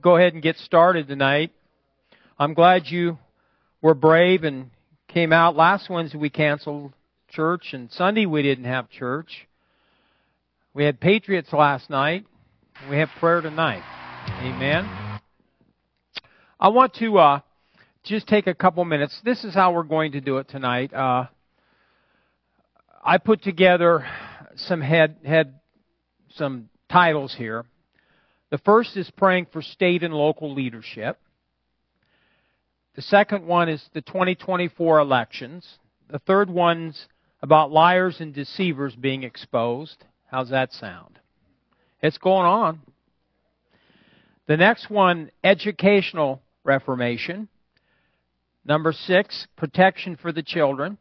go ahead and get started tonight. I'm glad you were brave and came out. Last Wednesday we canceled church, and Sunday we didn't have church. We had Patriots last night. We have prayer tonight. Amen. I want to uh, just take a couple minutes. This is how we're going to do it tonight. Uh, I put together some head head some titles here. The first is praying for state and local leadership. The second one is the 2024 elections. The third one's about liars and deceivers being exposed. How's that sound? It's going on. The next one, educational reformation. Number six, protection for the children.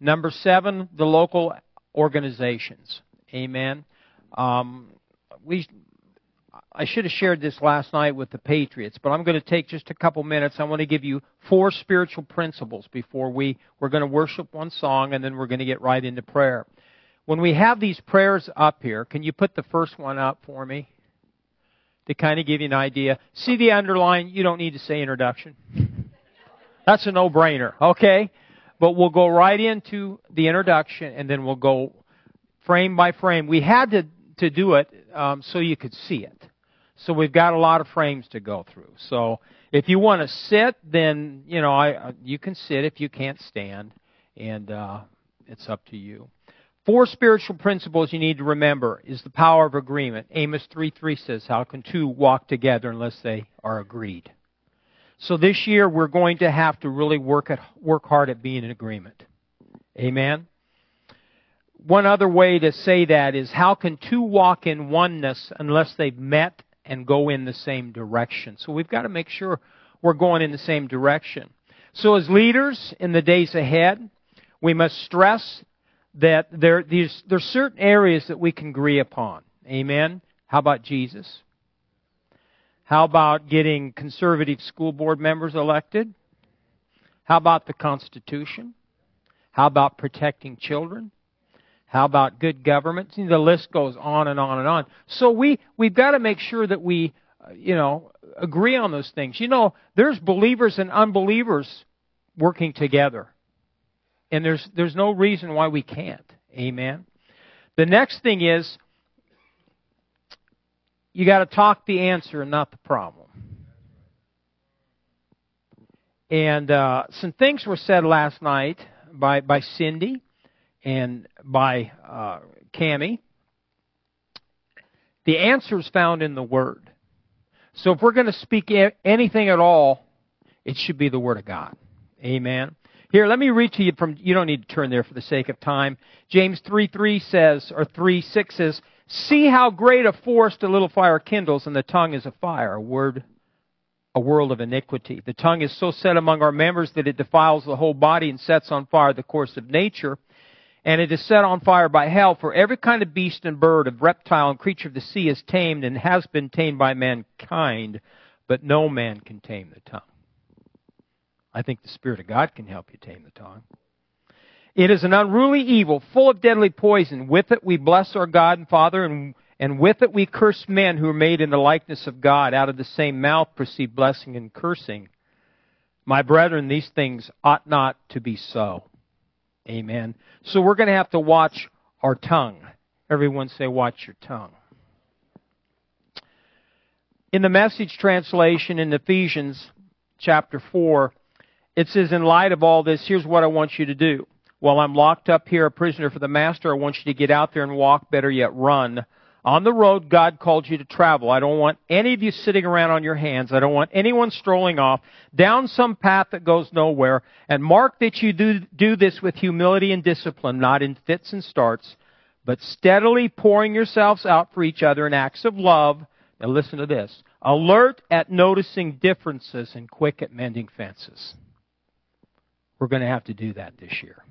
Number seven, the local organizations. Amen. Um, we, I should have shared this last night with the Patriots, but I'm going to take just a couple minutes. I want to give you four spiritual principles before we, we're going to worship one song and then we're going to get right into prayer. When we have these prayers up here, can you put the first one up for me? To kind of give you an idea. See the underline? You don't need to say introduction. That's a no-brainer, okay? But we'll go right into the introduction and then we'll go frame by frame. We had to, to do it um, so you could see it. So we've got a lot of frames to go through. So if you want to sit, then you know I you can sit if you can't stand, and uh, it's up to you. Four spiritual principles you need to remember is the power of agreement. Amos 3:3 says, "How can two walk together unless they are agreed?" So this year we're going to have to really work at work hard at being in agreement. Amen. One other way to say that is how can two walk in oneness unless they've met and go in the same direction. So we've got to make sure we're going in the same direction. So as leaders in the days ahead, we must stress that there, there's certain areas that we can agree upon. Amen. How about Jesus? How about getting conservative school board members elected? How about the Constitution? How about protecting children? How about good government? See, the list goes on and on and on. So we, we've got to make sure that we, uh, you know, agree on those things. You know, there's believers and unbelievers working together. And there's, there's no reason why we can't. Amen. The next thing is, you got to talk the answer and not the problem. And uh, some things were said last night by, by Cindy and by uh, Cami. The answer is found in the Word. So if we're going to speak anything at all, it should be the Word of God. Amen. Here, let me read to you from, you don't need to turn there for the sake of time. James 3 3 says, or 3 6 says, See how great a forest a little fire kindles, and the tongue is a fire, a word, a world of iniquity. The tongue is so set among our members that it defiles the whole body and sets on fire the course of nature and it is set on fire by hell, for every kind of beast and bird, of reptile and creature of the sea is tamed and has been tamed by mankind, but no man can tame the tongue. I think the Spirit of God can help you tame the tongue. It is an unruly evil, full of deadly poison. With it we bless our God and Father, and, and with it we curse men who are made in the likeness of God. Out of the same mouth proceed blessing and cursing. My brethren, these things ought not to be so. Amen. So we're going to have to watch our tongue. Everyone say, watch your tongue. In the message translation in Ephesians chapter 4, it says, In light of all this, here's what I want you to do. While I'm locked up here, a prisoner for the master, I want you to get out there and walk, better yet, run on the road God called you to travel. I don't want any of you sitting around on your hands. I don't want anyone strolling off down some path that goes nowhere. And mark that you do, do this with humility and discipline, not in fits and starts, but steadily pouring yourselves out for each other in acts of love. Now listen to this. Alert at noticing differences and quick at mending fences. We're going to have to do that this year.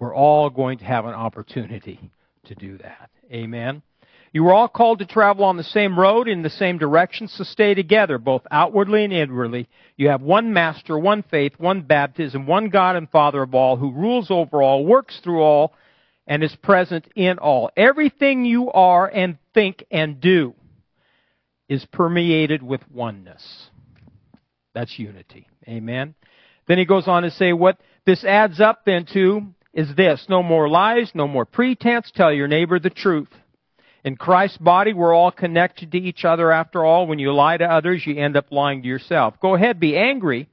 We're all going to have an opportunity to do that. Amen. You were all called to travel on the same road in the same direction, so stay together, both outwardly and inwardly. You have one master, one faith, one baptism, one God and Father of all, who rules over all, works through all, and is present in all. Everything you are and think and do is permeated with oneness. That's unity. Amen. Then he goes on to say what this adds up then to is this. No more lies, no more pretense. Tell your neighbor the truth. In Christ's body, we're all connected to each other after all. When you lie to others, you end up lying to yourself. Go ahead, be angry.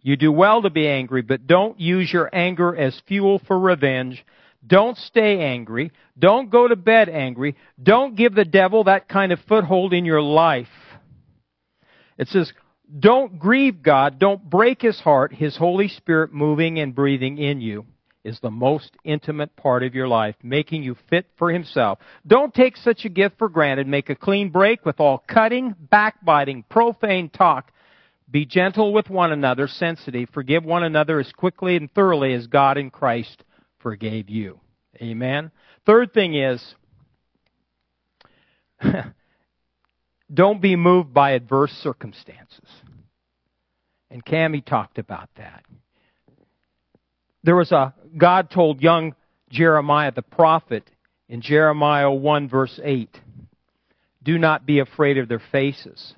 You do well to be angry, but don't use your anger as fuel for revenge. Don't stay angry. Don't go to bed angry. Don't give the devil that kind of foothold in your life. It says, don't grieve God. Don't break his heart. His Holy Spirit moving and breathing in you is the most intimate part of your life, making you fit for himself. Don't take such a gift for granted. Make a clean break with all cutting, backbiting, profane talk. Be gentle with one another, sensitive. Forgive one another as quickly and thoroughly as God in Christ forgave you. Amen. Third thing is, don't be moved by adverse circumstances. And Cami talked about that. There was a, God told young Jeremiah the prophet in Jeremiah 1 verse 8, Do not be afraid of their faces,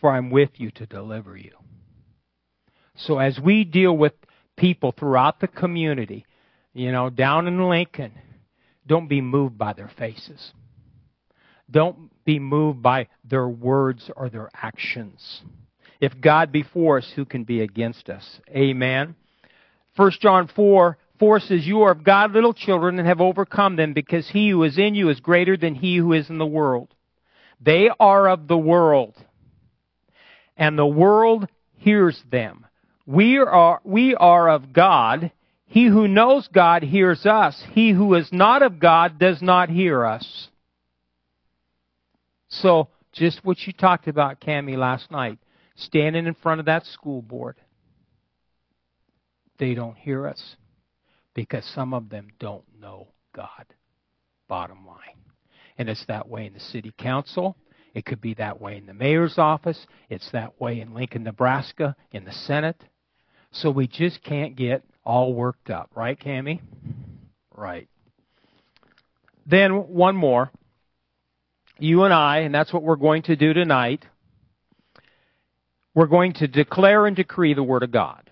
for I'm with you to deliver you. So as we deal with people throughout the community, you know, down in Lincoln, don't be moved by their faces. Don't be moved by their words or their actions. If God be for us, who can be against us? Amen. 1 John 4, 4 says, You are of God little children and have overcome them because he who is in you is greater than he who is in the world. They are of the world. And the world hears them. We are, we are of God he who knows God hears us. He who is not of God does not hear us. So, just what you talked about, Cami, last night, standing in front of that school board. They don't hear us because some of them don't know God. Bottom line. And it's that way in the city council. It could be that way in the mayor's office. It's that way in Lincoln, Nebraska, in the Senate. So we just can't get all worked up, right, Cami? Right. Then one more. You and I, and that's what we're going to do tonight. We're going to declare and decree the Word of God.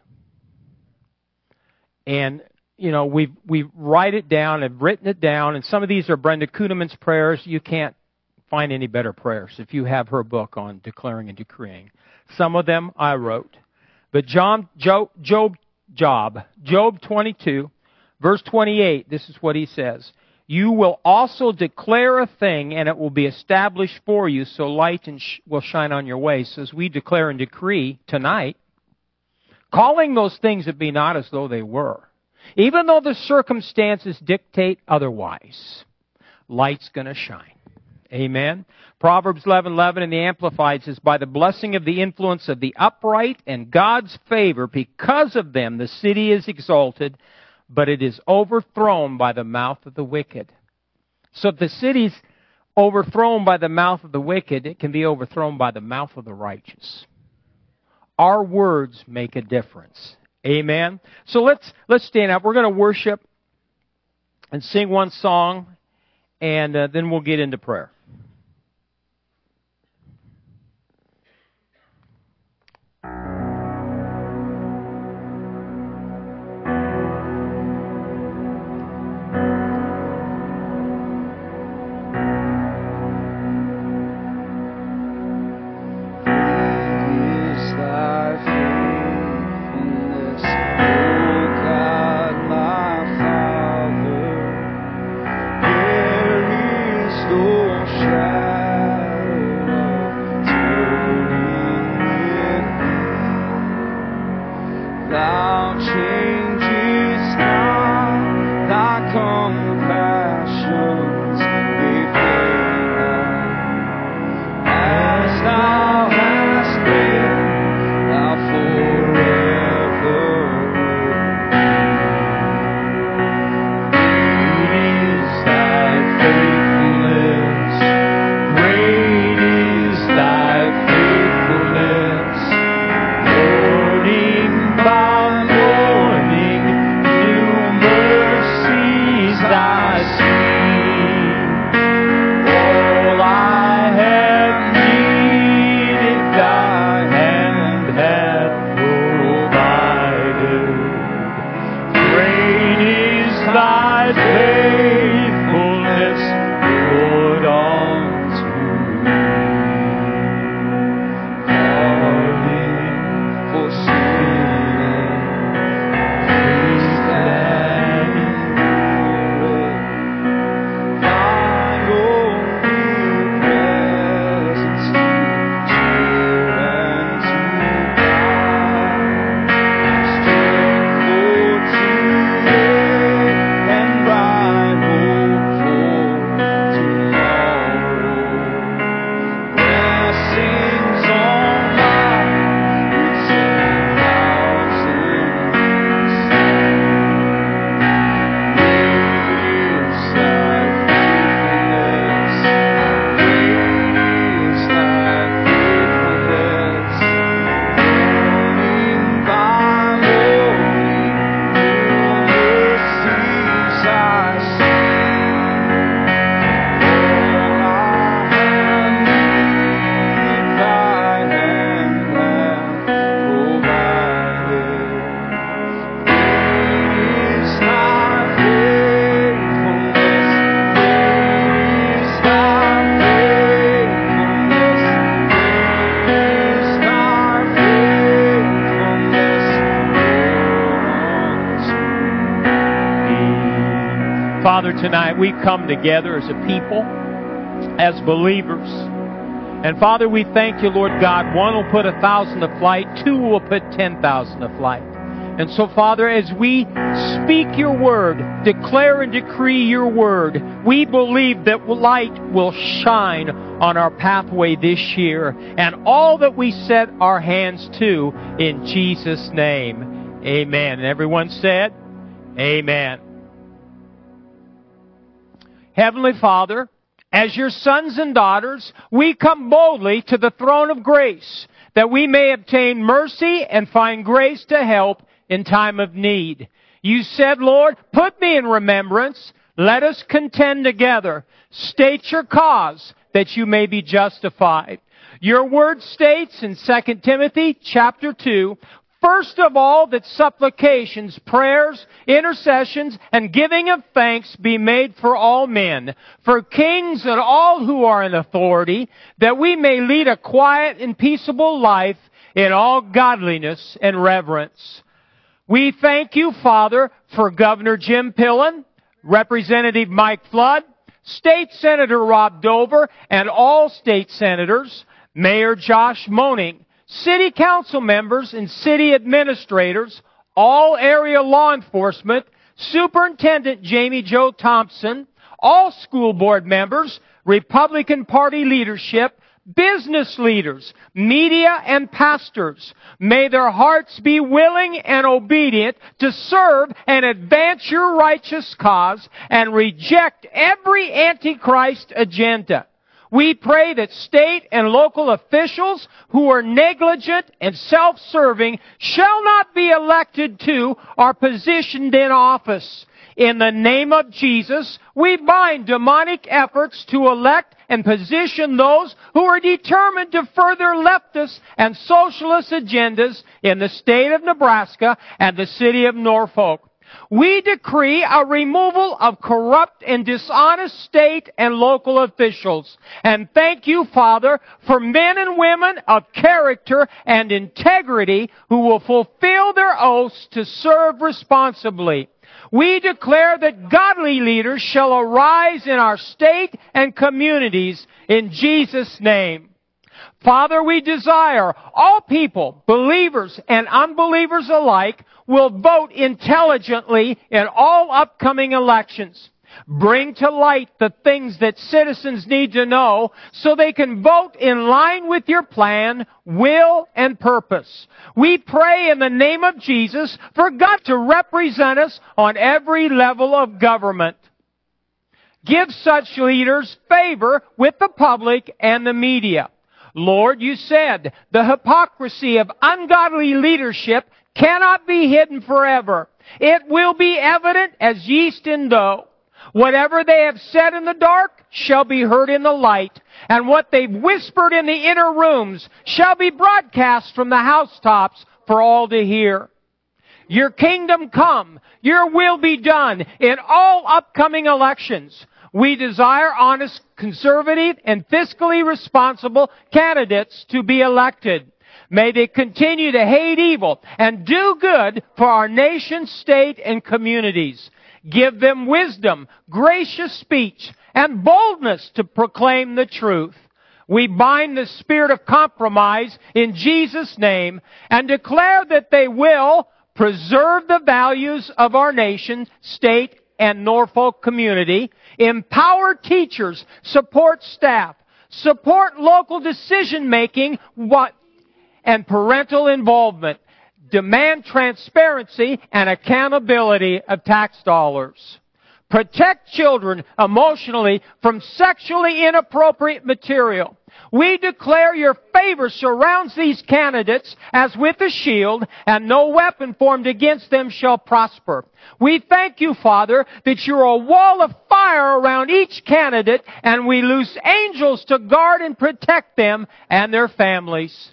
And you know, we we write it down and written it down, and some of these are Brenda Kunneman's prayers. You can't find any better prayers if you have her book on declaring and decreeing. Some of them I wrote. But John, Job, Job Job. Job 22, verse 28, this is what he says. You will also declare a thing and it will be established for you, so light sh- will shine on your way. So as we declare and decree tonight, calling those things that be not as though they were, even though the circumstances dictate otherwise, light's gonna shine. Amen. Proverbs 11:11 in the Amplified says, "By the blessing of the influence of the upright and God's favor, because of them the city is exalted, but it is overthrown by the mouth of the wicked." So if the city's overthrown by the mouth of the wicked, it can be overthrown by the mouth of the righteous. Our words make a difference. Amen. So let's let's stand up. We're going to worship and sing one song, and uh, then we'll get into prayer. We come together as a people, as believers. And Father, we thank you, Lord God. One will put a thousand to flight, two will put ten thousand to flight. And so, Father, as we speak your word, declare and decree your word, we believe that light will shine on our pathway this year and all that we set our hands to in Jesus' name. Amen. And everyone said, Amen. Heavenly Father, as your sons and daughters, we come boldly to the throne of grace that we may obtain mercy and find grace to help in time of need. You said, Lord, put me in remembrance. Let us contend together. State your cause that you may be justified. Your word states in 2 Timothy chapter 2, First of all, that supplications, prayers, intercessions, and giving of thanks be made for all men, for kings and all who are in authority, that we may lead a quiet and peaceable life in all godliness and reverence. We thank you, Father, for Governor Jim Pillen, Representative Mike Flood, State Senator Rob Dover, and all state senators, Mayor Josh Moenning, City Council members and city administrators, all area law enforcement, Superintendent Jami Jo Thompson, all school board members, Republican Party leadership, business leaders, media, and pastors. May their hearts be willing and obedient to serve and advance your righteous cause and reject every antichrist agenda. We pray that state and local officials who are negligent and self-serving shall not be elected to or positioned in office. In the name of Jesus, we bind demonic efforts to elect and position those who are determined to further leftist and socialist agendas in the state of Nebraska and the city of Norfolk. We decree a removal of corrupt and dishonest state and local officials. And thank you, Father, for men and women of character and integrity who will fulfill their oaths to serve responsibly. We declare that godly leaders shall arise in our state and communities in Jesus' name. Father, we desire all people, believers and unbelievers alike, will vote intelligently in all upcoming elections. Bring to light the things that citizens need to know so they can vote in line with your plan, will, and purpose. We pray in the name of Jesus for God to represent us on every level of government. Give such leaders favor with the public and the media. Lord, you said the hypocrisy of ungodly leadership cannot be hidden forever. It will be evident as yeast in dough. Whatever they have said in the dark shall be heard in the light, and what they've whispered in the inner rooms shall be broadcast from the housetops for all to hear. Your kingdom come, your will be done in all upcoming elections. We desire honest, conservative, and fiscally responsible candidates to be elected. May they continue to hate evil and do good for our nation, state, and communities. Give them wisdom, gracious speech, and boldness to proclaim the truth. We bind the spirit of compromise in Jesus' name and declare that they will preserve the values of our nation, state, and Norfolk community, empower teachers, support staff, support local decision making what, and parental involvement, demand transparency and accountability of tax dollars. Protect children emotionally from sexually inappropriate material. We declare your favor surrounds these candidates as with a shield, and no weapon formed against them shall prosper. We thank you, Father, that you're a wall of fire around each candidate, and we loose angels to guard and protect them and their families.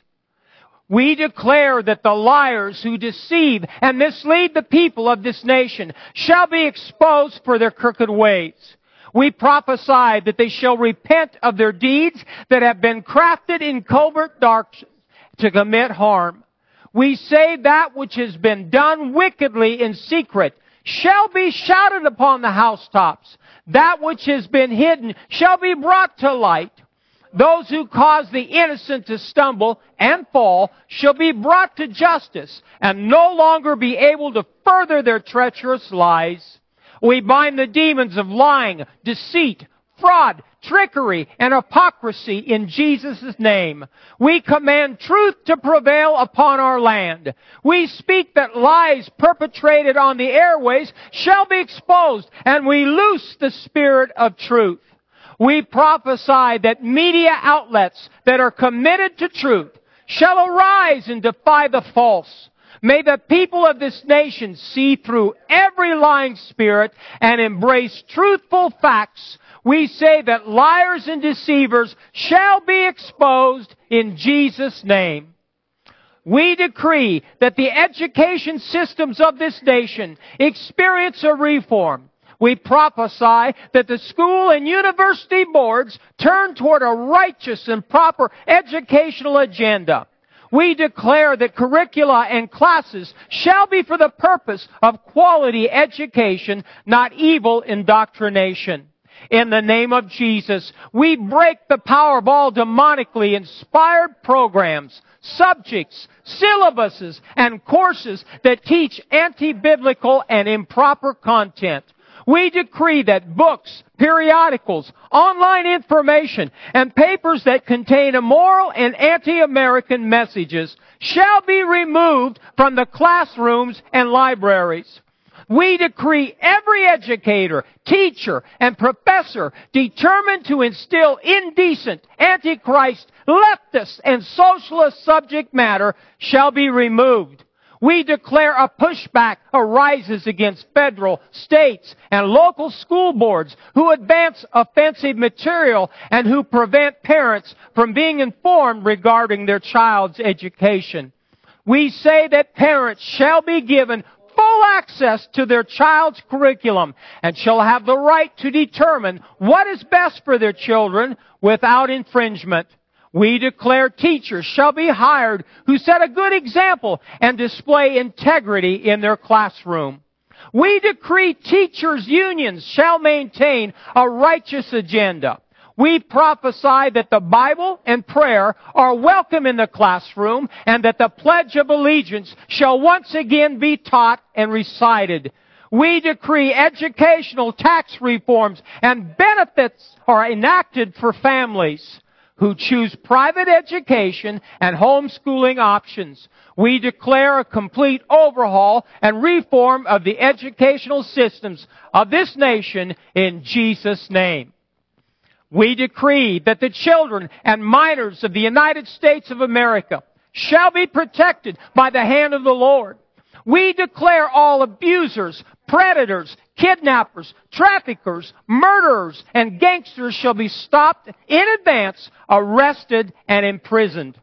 We declare that the liars who deceive and mislead the people of this nation shall be exposed for their crooked ways. We prophesy that they shall repent of their deeds that have been crafted in covert dark to commit harm. We say that which has been done wickedly in secret shall be shouted upon the housetops. That which has been hidden shall be brought to light. Those who cause the innocent to stumble and fall shall be brought to justice and no longer be able to further their treacherous lies. We bind the demons of lying, deceit, fraud, trickery, and hypocrisy in Jesus' name. We command truth to prevail upon our land. We speak that lies perpetrated on the airways shall be exposed, and we loose the spirit of truth. We prophesy that media outlets that are committed to truth shall arise and defy the false. May the people of this nation see through every lying spirit and embrace truthful facts we say that liars and deceivers shall be exposed in Jesus' name. We decree that the education systems of this nation experience a reform. We prophesy that the school and university boards turn toward a righteous and proper educational agenda. We declare that curricula and classes shall be for the purpose of quality education, not evil indoctrination in the name of Jesus. We break the power of all demonically inspired programs, subjects, syllabuses, and courses that teach anti-biblical and improper content. We decree that books, periodicals, online information, and papers that contain immoral and anti-American messages shall be removed from the classrooms and libraries. We decree every educator, teacher, and professor determined to instill indecent, antichrist, leftist, and socialist subject matter shall be removed. We declare a pushback arises against federal, states, and local school boards who advance offensive material and who prevent parents from being informed regarding their child's education. We say that parents shall be given full access to their child's curriculum and shall have the right to determine what is best for their children without infringement. We declare teachers shall be hired who set a good example and display integrity in their classroom. We decree teachers unions shall maintain a righteous agenda. We prophesy that the Bible and prayer are welcome in the classroom and that the Pledge of Allegiance shall once again be taught and recited. We decree educational tax reforms and benefits are enacted for families who choose private education and homeschooling options. We declare a complete overhaul and reform of the educational systems of this nation in Jesus' name. We decree that the children and minors of the United States of America shall be protected by the hand of the Lord. We declare all abusers, predators, kidnappers, traffickers, murderers, and gangsters shall be stopped in advance, arrested, and imprisoned.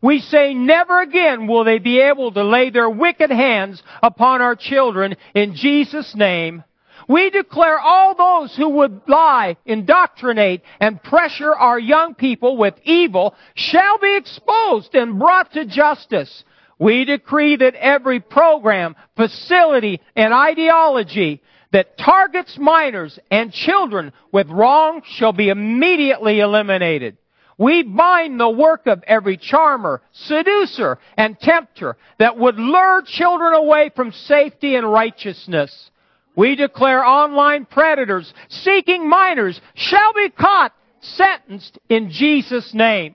We say never again will they be able to lay their wicked hands upon our children in Jesus' name. We declare all those who would lie, indoctrinate, and pressure our young people with evil shall be exposed and brought to justice. We decree that every program, facility, and ideology that targets minors and children with wrong shall be immediately eliminated. We bind the work of every charmer, seducer, and tempter that would lure children away from safety and righteousness. We declare online predators seeking minors shall be caught, sentenced in Jesus' name.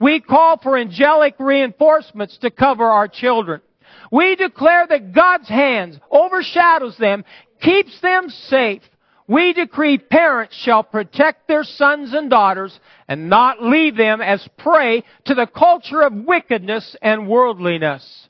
We call for angelic reinforcements to cover our children. We declare that God's hands overshadows them, keeps them safe. We decree parents shall protect their sons and daughters and not leave them as prey to the culture of wickedness and worldliness.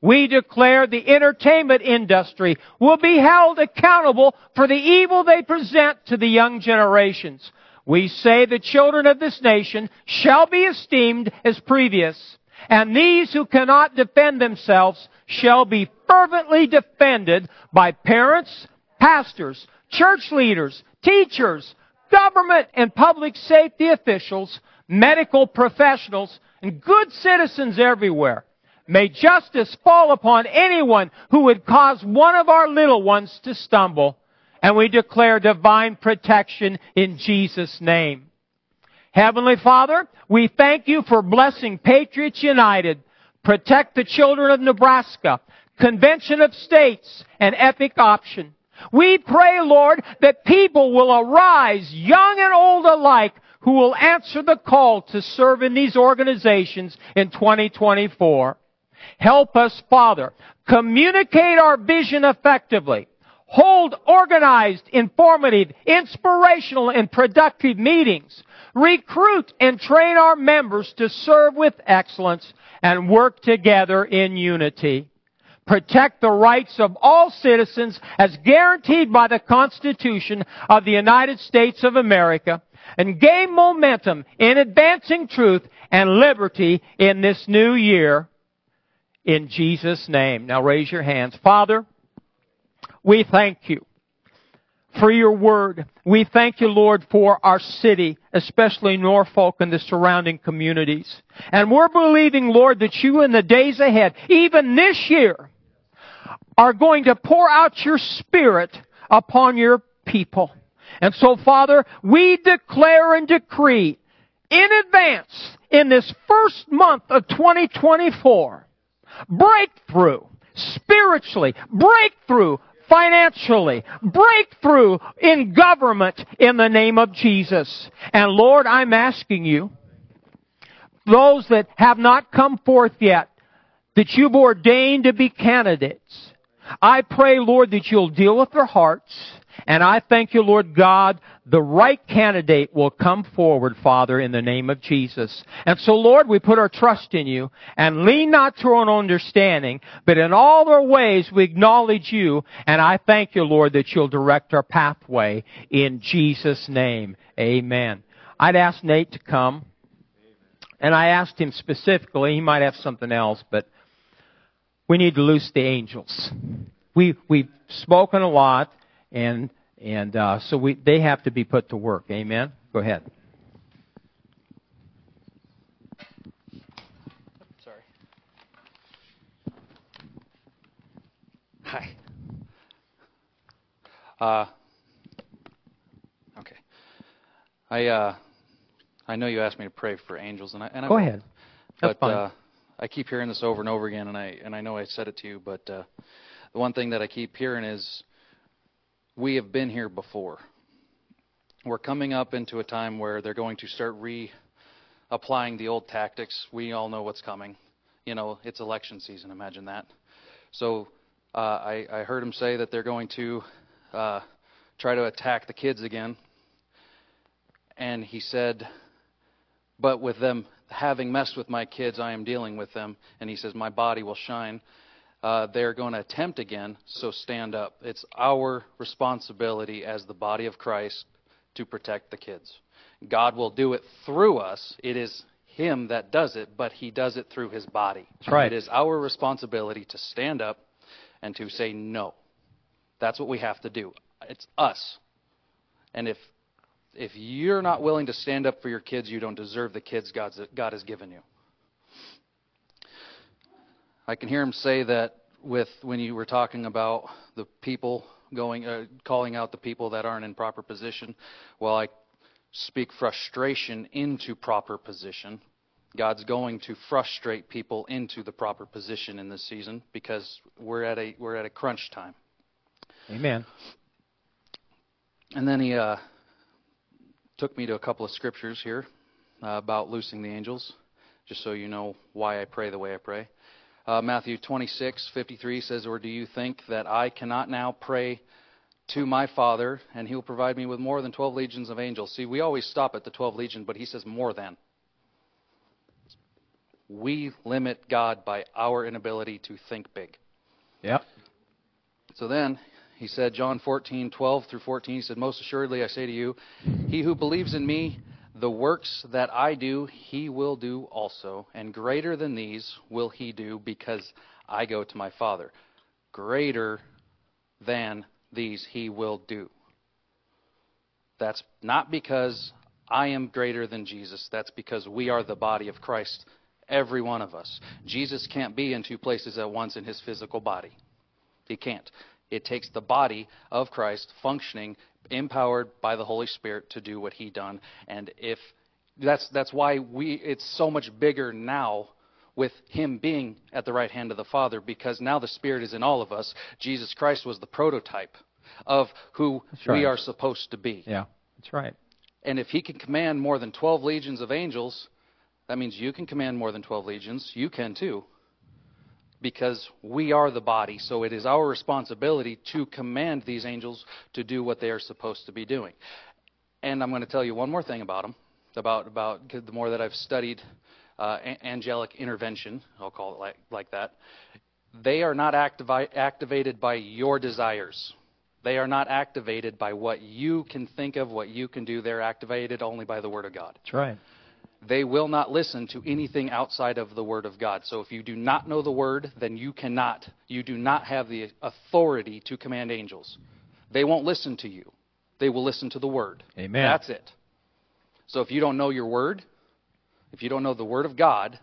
We declare the entertainment industry will be held accountable for the evil they present to the young generations. We say the children of this nation shall be esteemed as previous, and these who cannot defend themselves shall be fervently defended by parents, pastors, church leaders, teachers, government and public safety officials, medical professionals, and good citizens everywhere. May justice fall upon anyone who would cause one of our little ones to stumble. And we declare divine protection in Jesus' name. Heavenly Father, we thank you for blessing Patriots United. Protect the children of Nebraska, Convention of States, an Epic Option. We pray, Lord, that people will arise, young and old alike, who will answer the call to serve in these organizations in 2024. Help us, Father, communicate our vision effectively. Hold organized, informative, inspirational, and productive meetings. Recruit and train our members to serve with excellence and work together in unity. Protect the rights of all citizens as guaranteed by the Constitution of the United States of America and gain momentum in advancing truth and liberty in this new year in Jesus' name. Now raise your hands. Father, we thank you for your word. We thank you, Lord, for our city, especially Norfolk and the surrounding communities. And we're believing, Lord, that you in the days ahead, even this year, are going to pour out your spirit upon your people. And so, Father, we declare and decree in advance in this first month of 2024 breakthrough spiritually, breakthrough financially, breakthrough in government in the name of Jesus. And Lord, I'm asking you, those that have not come forth yet, that you've ordained to be candidates, I pray, Lord, that you'll deal with their hearts and I thank you, Lord God, the right candidate will come forward, Father, in the name of Jesus. And so, Lord, we put our trust in you and lean not to our own understanding, but in all our ways we acknowledge you. And I thank you, Lord, that you'll direct our pathway in Jesus' name. Amen. I'd ask Nate to come. And I asked him specifically, he might have something else, but we need to loose the angels. We, we've spoken a lot. And, and uh, so we, they have to be put to work. Amen? Go ahead. Sorry. Hi. Uh, okay. I uh, I know you asked me to pray for angels, and I and I go ahead. That's but uh, I keep hearing this over and over again, and I and I know I said it to you, but uh, the one thing that I keep hearing is we have been here before. We're coming up into a time where they're going to start reapplying the old tactics. We all know what's coming. You know, it's election season. Imagine that. So uh, I, I heard him say that they're going to uh, try to attack the kids again. And he said, but with them having messed with my kids, I am dealing with them. And he says, my body will shine uh, they're going to attempt again, so stand up. It's our responsibility as the body of Christ to protect the kids. God will do it through us. It is Him that does it, but He does it through His body. That's right. It is our responsibility to stand up and to say no. That's what we have to do. It's us. And if if you're not willing to stand up for your kids, you don't deserve the kids God's, God has given you. I can hear him say that with when you were talking about the people going uh, calling out the people that aren't in proper position. Well, I speak frustration into proper position. God's going to frustrate people into the proper position in this season because we're at a we're at a crunch time. Amen. And then he uh, took me to a couple of scriptures here uh, about loosing the angels, just so you know why I pray the way I pray. Uh, Matthew 26:53 says, "Or do you think that I cannot now pray to my Father, and He will provide me with more than 12 legions of angels?" See, we always stop at the 12 legion, but He says more than. We limit God by our inability to think big. Yep. So then he said, John 14:12 through 14, he said, Most assuredly I say to you, he who believes in me, the works that I do, he will do also, and greater than these will he do, because I go to my Father. Greater than these he will do. That's not because I am greater than Jesus, that's because we are the body of Christ, Every one of us. Jesus can't be in two places at once in his physical body. He can't. It takes the body of Christ functioning, empowered by the Holy Spirit to do what he done. And if that's that's why we it's so much bigger now with him being at the right hand of the Father because now the Spirit is in all of us. Jesus Christ was the prototype of who right. we are supposed to be. Yeah, that's right. And if he can command more than 12 legions of angels, that means you can command more than 12 legions. You can too. Because we are the body, so it is our responsibility to command these angels to do what they are supposed to be doing. And I'm going to tell you one more thing about them, about about the more that I've studied uh, angelic intervention, I'll call it like, like that. They are not activi- activated by your desires. They are not activated by what you can think of, what you can do. They're activated only by the Word of God. That's right. They will not listen to anything outside of the Word of God. So if you do not know the Word, then you cannot, you do not have the authority to command angels. They won't listen to you. They will listen to the Word. Amen. That's it. So if you don't know your Word, if you don't know the Word of God,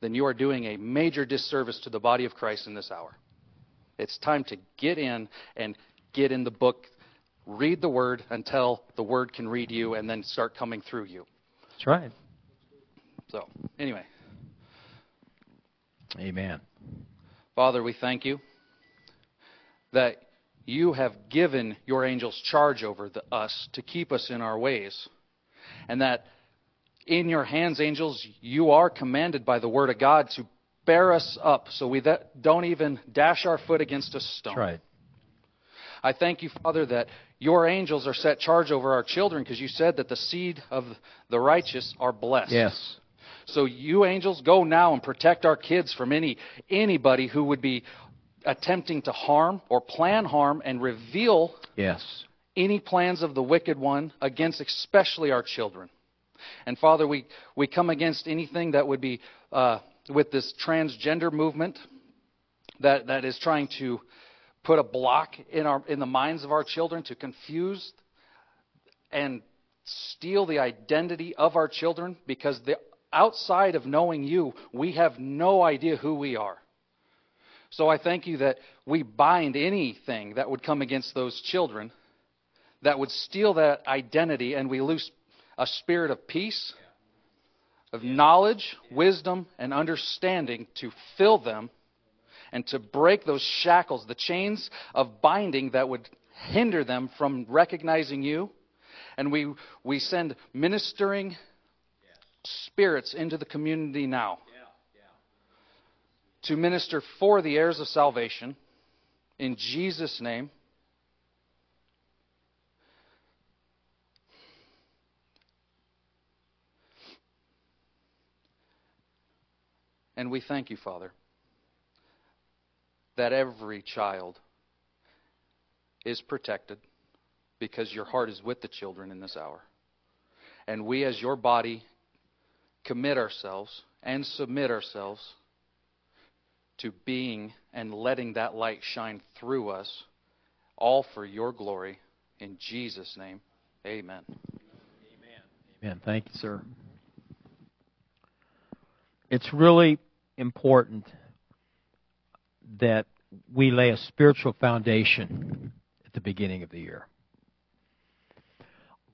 then you are doing a major disservice to the body of Christ in this hour. It's time to get in and get in the book, read the word until the word can read you and then start coming through you. That's right. So, anyway. Amen. Father, we thank you that you have given your angels charge over the, us to keep us in our ways. And that in your hands, angels, you are commanded by the Word of God to bear us up so we don't even dash our foot against a stone. That's right. I thank you, Father, that your angels are set charge over our children because you said that the seed of the righteous are blessed. Yes. So you angels go now and protect our kids from any anybody who would be attempting to harm or plan harm and reveal yes any plans of the wicked one against especially our children. And Father, we, we come against anything that would be uh, with this transgender movement that, that is trying to put a block in, our, in the minds of our children to confuse and steal the identity of our children because the, outside of knowing you, we have no idea who we are. So I thank you that we bind anything that would come against those children that would steal that identity and we loose a spirit of peace, of knowledge, wisdom, and understanding to fill them and to break those shackles, the chains of binding that would hinder them from recognizing you. And we, we send ministering spirits into the community now to minister for the heirs of salvation. In Jesus' name. And we thank you, Father that every child is protected because your heart is with the children in this hour. And we, as your body, commit ourselves and submit ourselves to being and letting that light shine through us, all for your glory. In Jesus' name, amen. Amen. Amen. Thank you, sir. It's really important that we lay a spiritual foundation at the beginning of the year.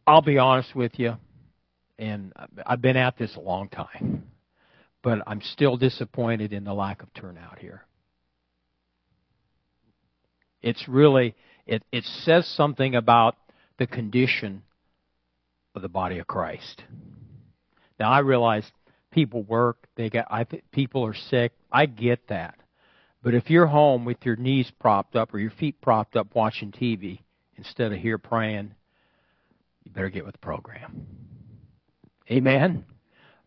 I'll be honest with you, and I've been at this a long time, but I'm still disappointed in the lack of turnout here. It's really, it, it says something about the condition of the body of Christ. Now I realize people work, they got I, people are sick. I get that. But if you're home with your knees propped up or your feet propped up watching TV instead of here praying, you better get with the program. Amen.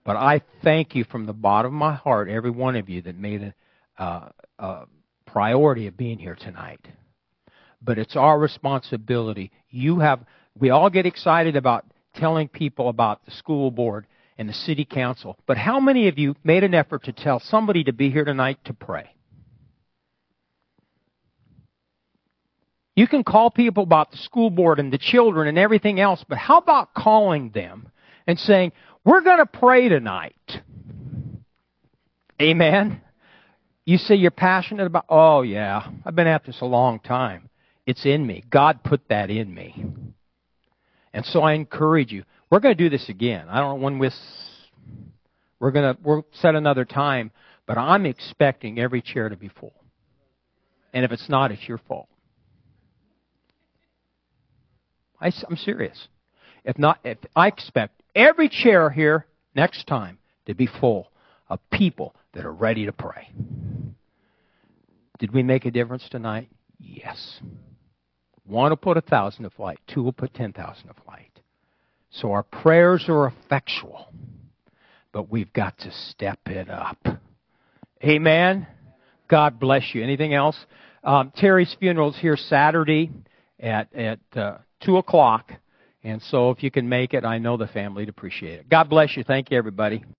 But I thank you from the bottom of my heart, every one of you that made a, uh, a priority of being here tonight. But it's our responsibility. You have, we all get excited about telling people about the school board and the city council. But how many of you made an effort to tell somebody to be here tonight to pray? You can call people about the school board and the children and everything else, but how about calling them and saying, we're going to pray tonight. Amen. You say you're passionate about, oh yeah, I've been at this a long time. It's in me. God put that in me. And so I encourage you. We're going to do this again. I don't know when we're, we're going to, we'll set another time, but I'm expecting every chair to be full. And if it's not, it's your fault. I, am serious. If not, if I expect every chair here next time to be full of people that are ready to pray. Did we make a difference tonight? Yes. One will put a thousand to flight, two will put ten thousand to flight. So our prayers are effectual, but we've got to step it up. Amen. God bless you. Anything else? Um, Terry's funeral is here Saturday at at uh, two o'clock, and so if you can make it, I know the family would appreciate it. God bless you. Thank you, everybody.